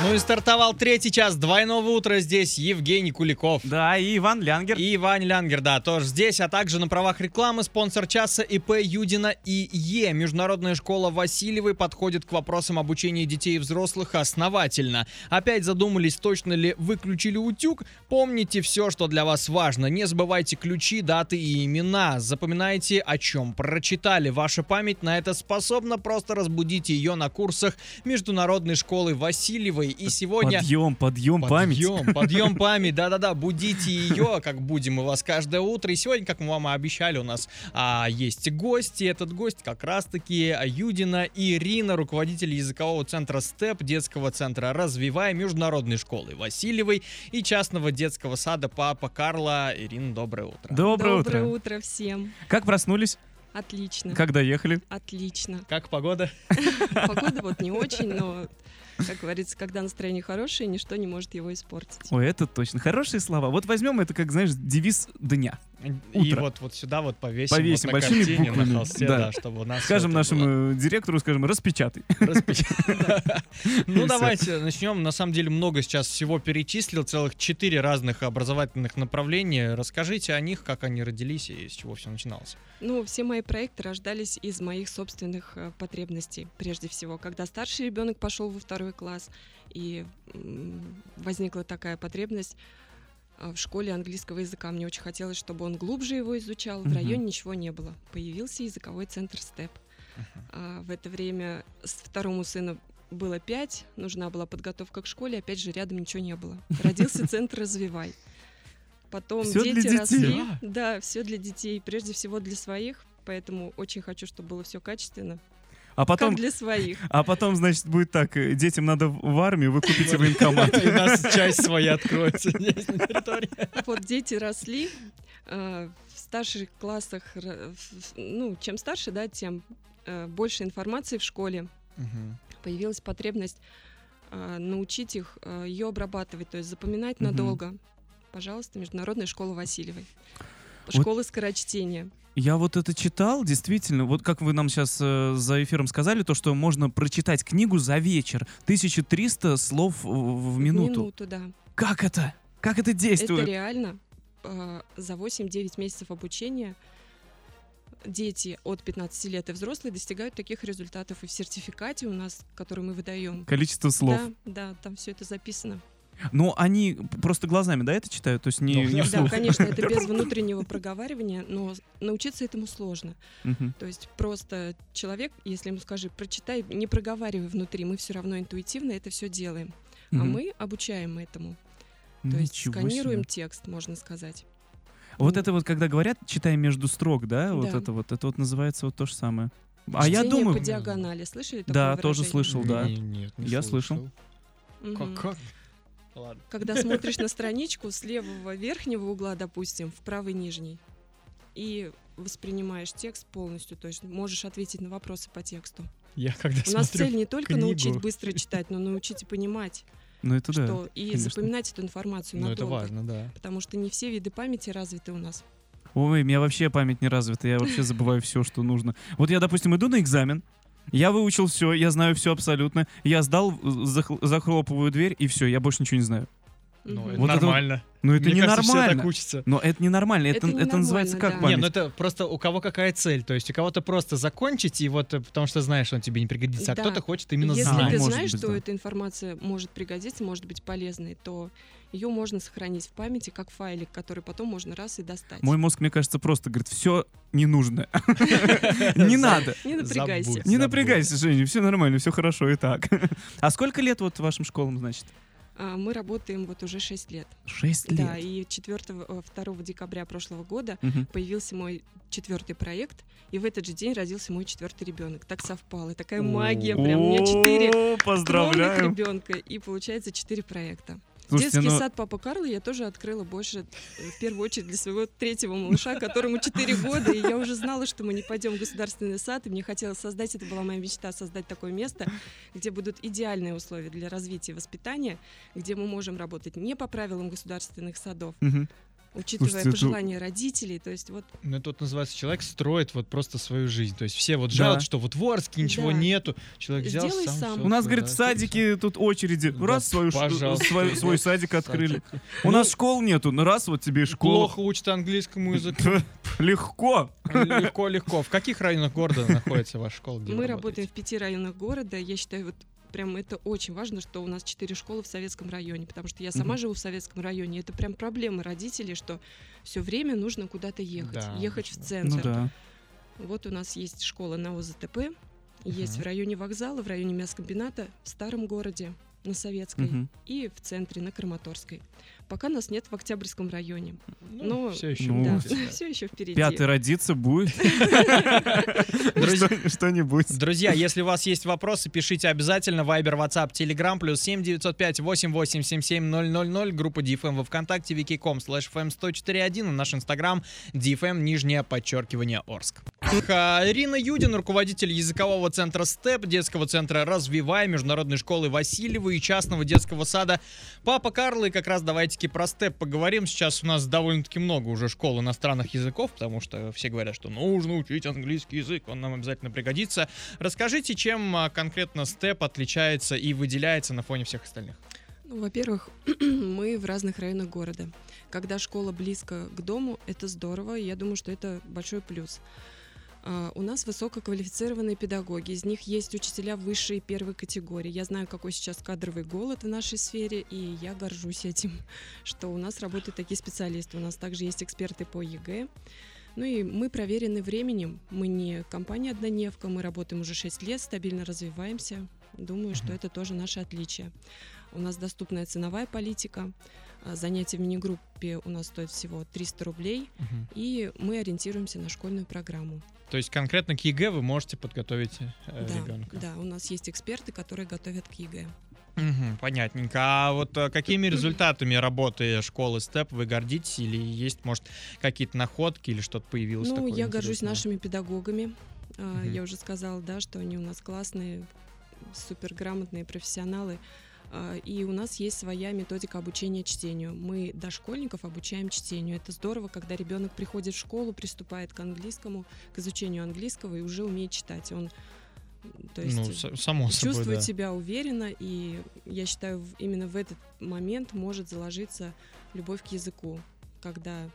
Ну и стартовал третий час двойного утра. Здесь Евгений Куликов. Да, и Иван Лянгер. И Вань Лянгер, да, тоже здесь, а также на правах рекламы спонсор часа ИП Юдина и Е. Международная школа Васильевой подходит к вопросам обучения детей и взрослых основательно. Опять задумались, точно ли выключили утюг? Помните все, что для вас важно. Не забывайте ключи, даты и имена. Запоминайте, о чем прочитали. Ваша память на это способна. Просто разбудите ее на курсах Международной школы Васильевой. И сегодня... Подъем, подъем, память. Подъем, подъем память, да-да-да, будите ее, как будем мы вас каждое утро. И сегодня, как мы вам и обещали, у нас а, есть гости. Этот гость как раз-таки Юдина Ирина, руководитель языкового центра СТЕП, детского центра «Развивая» Международной школы Васильевой и частного детского сада «Папа Карла». Ирина, доброе утро. Доброе, Доброе утро. утро всем. Как проснулись? Отлично. Как доехали? Отлично. Как погода? Погода вот не очень, но, как говорится, когда настроение хорошее, ничто не может его испортить. Ой, это точно. Хорошие слова. Вот возьмем это, как, знаешь, девиз дня. И Утро. вот, вот сюда вот повесим, Повесим вот на большими картине, буквами. на холсте, Да. да, чтобы у нас Скажем было. нашему э, директору, скажем, распечатай. Распечатать. И Ну, давайте начнем. На самом деле много сейчас всего перечислил, целых четыре разных образовательных направления. Расскажите о них, как они родились и с чего все начиналось. Ну, все мои проекты рождались из моих собственных э, потребностей, прежде всего. Когда старший ребенок пошел во второй класс, и возникла такая потребность в школе английского языка. Мне очень хотелось, чтобы он глубже его изучал. В районе ничего не было. Появился языковой центр СТЕП. А в это время второму сыну было пять, нужна была подготовка к школе, опять же, рядом ничего не было. Родился центр «Развивай». Потом для дети росли. А. Да, все для детей, прежде всего для своих, поэтому очень хочу, чтобы было все качественно, А потом, как для своих. а потом, значит, будет так, э, детям надо в армию, вы купите военкомат. И у нас часть своя откроется. Вот дети росли, э, в старших классах, ну, чем старше, да, тем э, больше информации в школе, появилась потребность научить их ее обрабатывать, то есть запоминать надолго. Пожалуйста, Международная школа Васильевой. Вот- Школа скорочтения. Я вот это читал, действительно, вот как вы нам сейчас за эфиром сказали, то, что можно прочитать книгу за вечер. 1300 слов в, в минуту. Минуту, да. Как это? Как это Это действует? реально. э, За 8-9 месяцев обучения дети от 15 лет и взрослые достигают таких результатов. И в сертификате у нас, который мы выдаем, Количество слов. Да, да, там все это записано. Но они просто глазами, да, это читают? То есть не, Ну, не да, конечно, это без внутреннего проговаривания, но научиться этому сложно. То есть просто человек, если ему скажи, прочитай, не проговаривай внутри, мы все равно интуитивно это все делаем. А мы обучаем этому. То есть Ничего сканируем себе. текст, можно сказать. Вот Ну, это вот, когда говорят, читай между строк, да, вот это вот, это вот называется вот то же самое. А я думаю... по диагонали, слышали такое Да, тоже слышал, да. Не- Нет, не Я слышал. Как? как? Ладно. Когда смотришь на страничку с левого верхнего угла, допустим, в правый нижний, и воспринимаешь текст полностью, то есть можешь ответить на вопросы по тексту. Я когда У нас цель не только книгу. научить быстро читать, но научить и понимать, Ну это да. что и конечно. запоминать эту информацию Ну, это надолго. важно, да. Потому что не все виды памяти развиты у нас. Ой, у меня вообще память не развита, я вообще забываю все, что нужно. Вот я, допустим, иду на экзамен, я выучил все, я знаю все абсолютно, я сдал, захл- захлопываю дверь, и все, я больше ничего не знаю. Ну, это Вот это нормально. Ну это Мне кажется, все ненормально. так учатся. Но это ненормально, это, Это это, ненормально, называется как да. память? Не, ну это просто у кого какая цель. То есть у кого-то просто закончить, и вот э, потому что знаешь, он тебе не пригодится, а Да. кто-то хочет именно Если знать. знать. ты Может знаешь, быть, что да. эта информация может пригодиться, может быть полезной, то ее можно сохранить в памяти как файлик, который потом можно раз и достать. Мой мозг, мне кажется, просто говорит, все не нужно. Не надо. Не напрягайся. Не напрягайся, Женя, все нормально, все хорошо и так. А сколько лет вот вашим школам, значит? А, Мы работаем вот уже 6 лет. Шесть Да, лет. и 4, 2 декабря прошлого года Мгм. появился мой четвертый проект, и в этот же день родился мой четвертый ребенок. Так совпало. Такая магия. Прям у меня четыре ребенка, и получается четыре проекта. Слушайте, Детский ну, сад Папа Карла я тоже открыла больше, э, в первую очередь, для своего третьего малыша, которому 4 года, и я уже знала, что мы не пойдем в государственный сад, и мне хотелось создать, это была моя мечта, создать такое место, где будут идеальные условия для развития и воспитания, где мы можем работать не по правилам государственных садов, мгм. Учитывая Слушайте, это- пожелания родителей. То есть вот Ну, это вот называется, человек строит вот просто свою жизнь. То есть все вот Да. жалуют, что вот в Орске ничего Да. нету. Человек взял Сделай сам. сам. У нас, да, говорит, в всё, садике тут очереди. Да, Раз свою, свой, свой садик открыли. Садик. У нас школ нету, ну раз вот тебе и школа. Плохо учат английскому языку. Легко. Легко, легко. В каких районах города находится ваша школа? мы работаем в пяти районах города. Я считаю, вот прям это очень важно, что у нас четыре школы в советском районе, потому что я сама Мгм. живу в советском районе. Это прям проблема родителей, что все время нужно куда-то ехать, Да, ехать в да. центр. Ну да. Вот у нас есть школа на ОЗТП, есть Мгм. в районе вокзала, в районе мясокомбината, в старом городе на Советской Мгм. и в центре на Краматорской. Пока нас нет в Октябрьском районе. Ну, Ну, все еще. ну, да, все еще впереди. Пятый родиться будет. Что-нибудь. Друзья, если у вас есть вопросы, пишите обязательно. Вайбер, WhatsApp, Telegram, плюс 7 905 8877 000, группа DFM во Вконтакте, wiki.com slash fm 1041, наш инстаграм DFM, нижнее подчеркивание Орск. Ирина Юдин, руководитель языкового центра СТЕП, детского центра «Развивай», международной школы Васильева и частного детского сада Папа Карла. И как раз давайте-таки про СТЕП поговорим. Сейчас у нас довольно-таки много уже школ иностранных языков, потому что все говорят, что нужно учить английский язык, он нам обязательно пригодится. Расскажите, чем а, конкретно СТЕП отличается и выделяется на фоне всех остальных? Ну, во-первых, мы в разных районах города. Когда школа близко к дому, это здорово, я думаю, что это большой плюс. А, У нас высококвалифицированные педагоги, из них есть учителя высшей первой категории. Я знаю, какой сейчас кадровый голод в нашей сфере, и я горжусь этим, что у нас работают такие специалисты. У нас также есть эксперты по ЕГЭ. Ну и мы проверены временем. Мы не компания «Однодневка», мы работаем уже 6 лет, стабильно развиваемся. Думаю, что это тоже наше отличие. У нас доступная ценовая политика. А, Занятие в мини-группе у нас стоит всего 300 рублей. И мы ориентируемся на школьную программу. То есть конкретно к ЕГЭ вы можете подготовить э, да, ребенка? да, у нас есть эксперты, которые готовят к ЕГЭ. Мгм, понятненько. А вот э, какими результатами работы школы СТЕП вы гордитесь? Или есть, может, какие-то находки или что-то появилось Ну, такое я горжусь интересное? нашими педагогами. Мгм. Я уже сказала, да, что они у нас классные, суперграмотные профессионалы. А, И у нас есть своя методика обучения чтению. Мы дошкольников обучаем чтению. Это здорово, когда ребенок приходит в школу, приступает к английскому, к изучению английского и уже умеет читать. Он, то есть, Ну, само собой, чувствует да. себя уверенно, и я считаю, именно в этот момент может заложиться любовь к языку, когда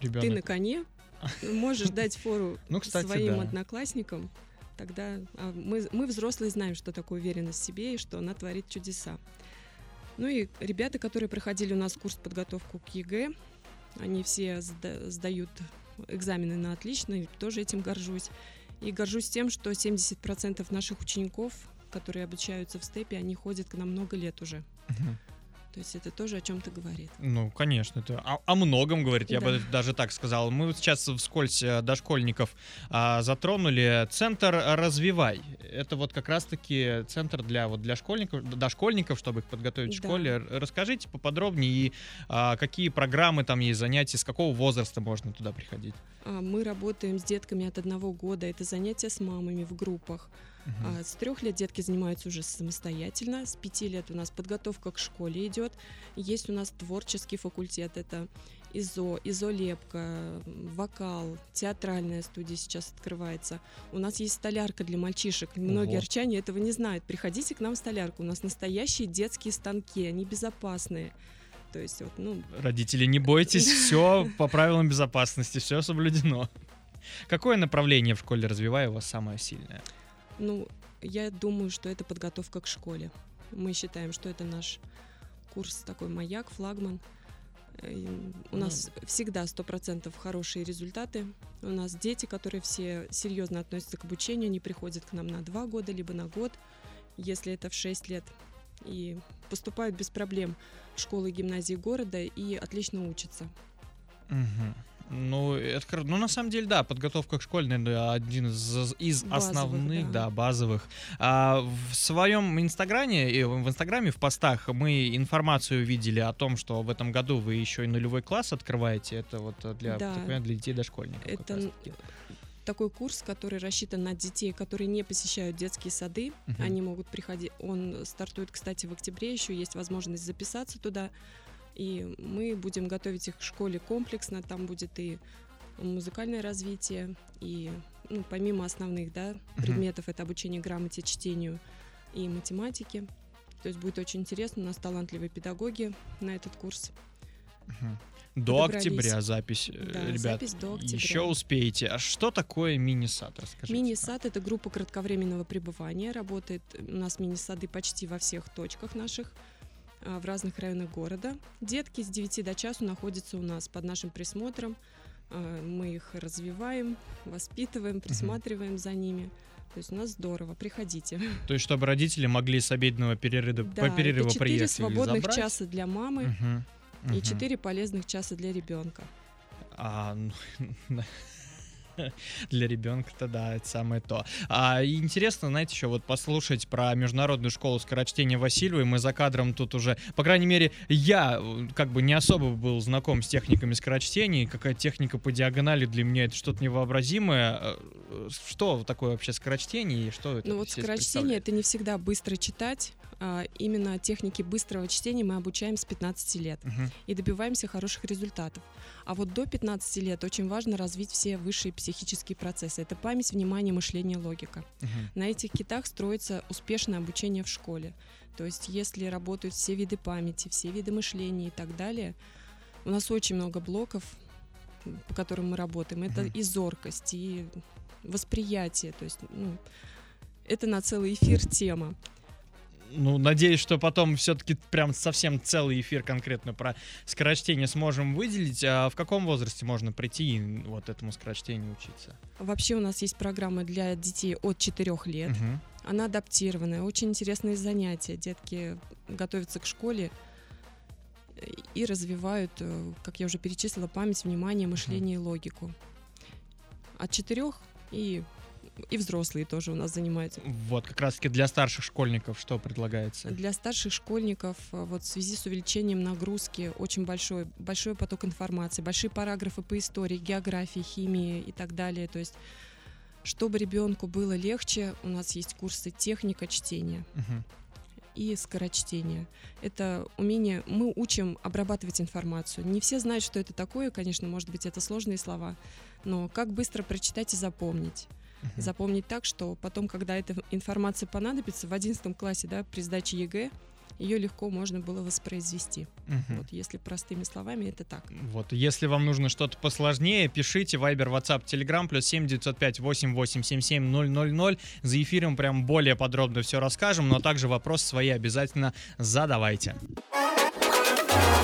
ты на Ребенок. коне можешь дать фору Ну, кстати, своим да. одноклассникам, тогда а, мы, мы взрослые знаем, что такое уверенность в себе и что она творит чудеса. Ну и ребята, которые проходили у нас курс подготовку к ЕГЭ, они все сда- сдают экзамены на отлично, и тоже этим горжусь. И горжусь тем, что 70% наших учеников, которые обучаются в степе, они ходят к нам много лет уже. Мгм. То есть это тоже о чем-то говорит. Ну, конечно, это о, о многом говорит, я Да. бы даже так сказал. Мы вот сейчас вскользь э, дошкольников а, затронули. Центр «Развивай». Это вот как раз-таки центр для, вот, для школьников, дошкольников, чтобы их подготовить в Да. школе. Р- Расскажите поподробнее, и, а, какие программы там есть, занятия, с какого возраста можно туда приходить. А, Мы работаем с детками от одного года. Это занятия с мамами в группах. Мгм. А С трех лет детки занимаются уже самостоятельно. С пяти лет у нас подготовка к школе идет. Есть у нас творческий факультет. Это ИЗО, изолепка, вокал, театральная студия сейчас открывается. У нас есть столярка для мальчишек. Многие Ого. арчане этого не знают. Приходите к нам в столярку. У нас настоящие детские станки, они безопасные. То есть вот, ну, Родители, не бойтесь, все по правилам безопасности, все соблюдено. Какое направление в школе «Развивай» у вас самое сильное? Ну, я думаю, что это подготовка к школе. Мы считаем, что это наш курс такой маяк, флагман. Э, У нас всегда 100% хорошие результаты. У нас дети, которые все серьезно относятся к обучению, они приходят к нам на два года, либо на год, если это в 6 лет. И поступают без проблем в школы и гимназии города и отлично учатся. Мгм. Ну, это, ну, на самом деле, да, подготовка к школе, наверное, один из, из Базовых, основных, да. да. базовых. А, в своем инстаграме, и в инстаграме, в постах мы информацию видели о том, что в этом году вы еще и нулевой класс открываете. Это вот э, для, Да. понимаю, для детей дошкольников. Это такой курс, который рассчитан на детей, которые не посещают детские сады. Мгм. Они могут приходить. Он стартует, кстати, в октябре. Еще есть возможность записаться туда. И мы будем готовить их к школе комплексно. Там будет и музыкальное развитие, и ну, помимо основных да, предметов, это обучение грамоте, чтению и математике. То есть будет очень интересно. У нас талантливые педагоги на этот курс. До Подобрались. октября запись, э, Да, ребят. запись до октября. Еще успеете. А что такое мини-сад? Расскажите. Мини-сад это группа кратковременного пребывания. Работает у нас мини-сады почти во всех точках наших в разных районах города. Детки с 9 до часу находятся у нас под нашим присмотром. А, Мы их развиваем, воспитываем, присматриваем за ними. То есть у нас здорово. Приходите. То есть, чтобы родители могли с обеденного перерыва, Да, перерыва это 4 приехать свободных забрать? часа для мамы Мгм. и Мгм. 4 полезных часа для ребенка. А, ну, для ребенка-то да, это самое то. А, интересно, знаете, еще вот послушать про международную школу скорочтения Васильевой. Мы за кадром тут уже, по крайней мере, я э, как бы не особо был знаком с техниками скорочтения. Какая техника по диагонали для меня это что-то невообразимое. Э, Что такое вообще скорочтение и что это Ну вот скорочтение это не всегда быстро читать. а Именно техники быстрого чтения мы обучаем с 15 лет. Мгм. и добиваемся хороших результатов. А вот до 15 лет очень важно развить все высшие психические процессы. Это память, внимание, мышление, логика. Мгм. На этих китах строится успешное обучение в школе. То есть если работают все виды памяти, все виды мышления и так далее, у нас очень много блоков, по которым мы работаем. Это Мгм. и зоркость, и восприятие. То есть ну, это на целый эфир тема. Ну, надеюсь, что потом все-таки прям совсем целый эфир конкретно про скорочтение сможем выделить. А в каком возрасте можно прийти и вот этому скорочтению учиться? Вообще у нас есть программа для детей от 4 лет. Мгм. Она адаптированная, очень интересные занятия. Детки готовятся к школе и развивают, э, как я уже перечислила, память, внимание, мышление и логику. От четырех и, и взрослые тоже у нас занимаются. Вот, как раз-таки для старших школьников что предлагается? Для старших школьников э, вот в связи с увеличением нагрузки очень большой, большой поток информации, большие параграфы по истории, географии, химии и так далее. То есть, чтобы ребенку было легче, у нас есть курсы техника чтения. Мгм. И скорочтение. Это умение, мы учим обрабатывать информацию. Не все знают, что это такое, конечно, может быть, это сложные слова, но как быстро прочитать и запомнить. Мгм. Запомнить так, что потом, когда эта информация понадобится, в 11 классе, да, при сдаче ЕГЭ, ее легко можно было воспроизвести. Мгм. Вот, если простыми словами, это так. Вот, если вам нужно что-то посложнее, пишите Viber, WhatsApp, Telegram, плюс 7 905 8877 000. За эфиром прям более подробно все расскажем, но также вопросы свои обязательно задавайте.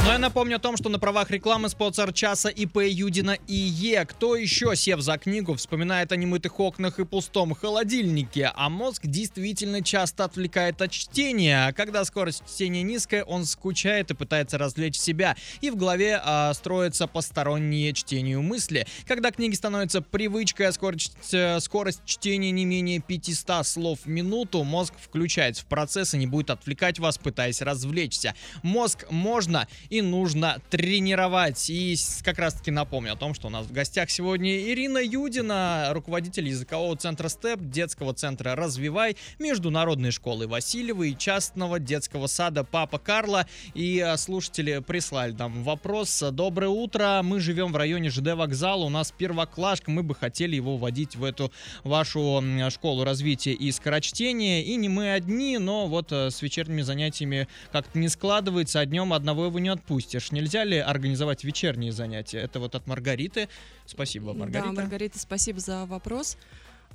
Ну я напомню о том, что на правах рекламы спонсор часа ИП Юдина и Е. Кто еще, сев за книгу, вспоминает о немытых окнах и пустом холодильнике, а мозг действительно часто отвлекает от чтения. Когда скорость чтения низкая, он скучает и пытается развлечь себя, и в голове а, строятся посторонние чтению мысли. Когда книги становятся привычкой, а скорость, э, скорость чтения не менее 500 слов в минуту, мозг включается в процесс и не будет отвлекать вас, пытаясь развлечься. Мозг можно и нужно тренировать. И как раз таки напомню о том, что у нас в гостях сегодня Ирина Юдина, руководитель языкового центра СТЕП, детского центра «Развивай», международной школы Васильева и частного детского сада «Папа Карла». И а, слушатели прислали нам вопрос. Доброе утро, мы живем в районе ЖД вокзала, у нас первоклашка, мы бы хотели его вводить в эту вашу школу развития и скорочтения. И не мы одни, но вот э, с вечерними занятиями как-то не складывается, а днем одного его не отпустишь. Нельзя ли организовать вечерние занятия? Это вот от Маргариты. Спасибо, Маргарита. Да, Маргарита, спасибо за вопрос.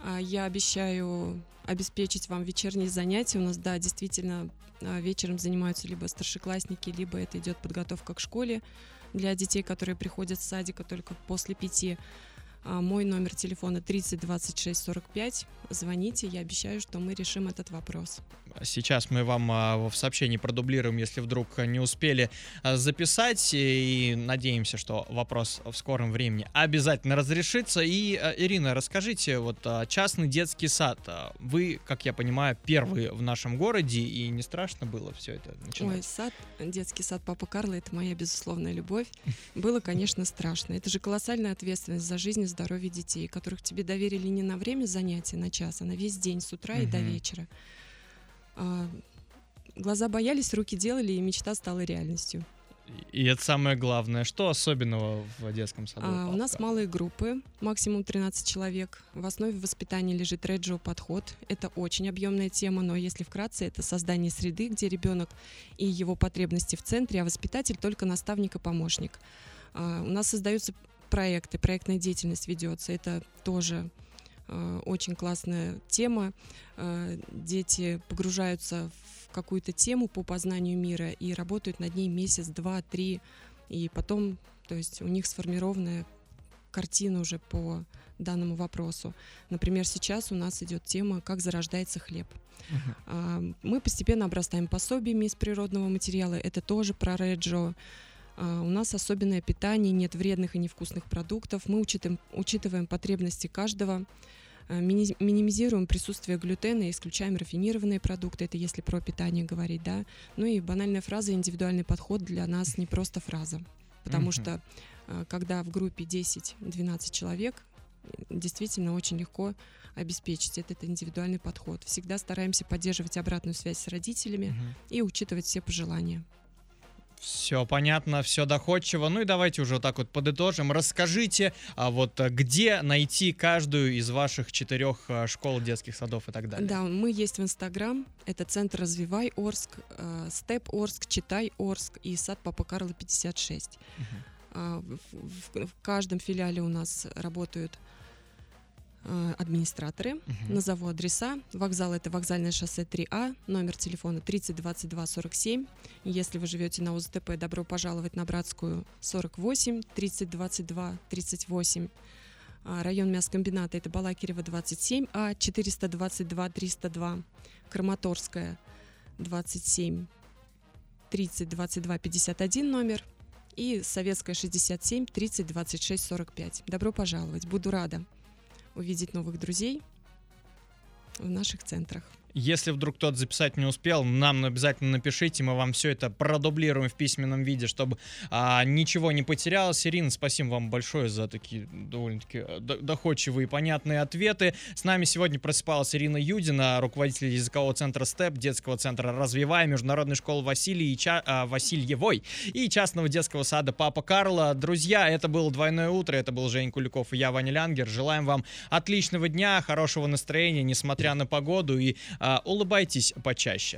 А, Я обещаю обеспечить вам вечерние занятия. У нас, да, действительно, а, вечером занимаются либо старшеклассники, либо это идет подготовка к школе для детей, которые приходят с садика только после пяти. А, Мой номер телефона 30 26 45. Звоните, я обещаю, что мы решим этот вопрос. Сейчас мы вам а, в сообщении продублируем, если вдруг не успели а, записать. И надеемся, что вопрос в скором времени обязательно разрешится. И, а, Ирина, расскажите, вот а, частный детский сад. а, Вы, как я понимаю, первый в нашем городе, и не страшно было все это Ой, начинать? сад, детский сад Папа Карла — это моя безусловная любовь. Было, конечно, страшно. Это же колоссальная ответственность за жизнь и здоровье детей, которых тебе доверили не на время занятия, на час, а на весь день, с утра и до вечера. А, глаза боялись, руки делали, и мечта стала реальностью. И это самое главное. Что особенного в детском саду? А, у нас малые группы, максимум 13 человек. В основе воспитания лежит реджио подход. Это очень объемная тема, но если вкратце, это создание среды, где ребенок и его потребности в центре, а воспитатель только наставник и помощник. А, у нас создаются проекты, проектная деятельность ведется. Это тоже э, очень классная тема. Э, дети погружаются в какую-то тему по познанию мира и работают над ней месяц, два, три, и потом, то есть у них сформированная картина уже по данному вопросу. Например, сейчас у нас идет тема «Как зарождается хлеб». А, Мы постепенно обрастаем пособиями из природного материала. Это тоже про реджо. А, У нас особенное питание, нет вредных и невкусных продуктов. Мы учитываем, учитываем потребности каждого, а, мини- минимизируем присутствие глютена и исключаем рафинированные продукты. Это если про питание говорить, да. Ну и банальная фраза «индивидуальный подход» для нас не просто фраза. Потому что а, когда в группе 10-12 человек, действительно очень легко обеспечить этот индивидуальный подход. Всегда стараемся поддерживать обратную связь с родителями и учитывать все пожелания. Все понятно, все доходчиво. Ну и давайте уже вот так вот подытожим. Расскажите, а вот а, где найти каждую из ваших четырех а, школ, детских садов и так далее. Да, мы есть в Инстаграм. Это центр «Развивай Орск», э, Степ Орск, Читай Орск и сад Папа Карла 56. Мгм. А, В, каждом филиале у нас работают администраторы. Мгм. Назову адреса. Вокзал это вокзальное шоссе 3А, номер телефона 30 22 47. Если вы живете на УЗТП, добро пожаловать на Братскую 48 30 22 38. А, Район мясокомбината это Балакирева 27, а 422 302. Краматорская 27 30 22 51 номер. И Советская 67 30 26 45. Добро пожаловать. Буду рада увидеть новых друзей в наших центрах. Если вдруг кто-то записать не успел, нам обязательно напишите, мы вам все это продублируем в письменном виде, чтобы а, ничего не потерялось. Ирина, спасибо вам большое за такие довольно-таки э, до- доходчивые и понятные ответы. С нами сегодня просыпалась Ирина Юдина, руководитель языкового центра СТЕП, детского центра «Развивай», международной школы Василий и Ча- а, Васильевой и частного детского сада «Папа Карла». Друзья, это было «Двойное утро», это был Жень Куликов и я, Ваня Лянгер. Желаем вам отличного дня, хорошего настроения, несмотря на погоду, и а, улыбайтесь почаще.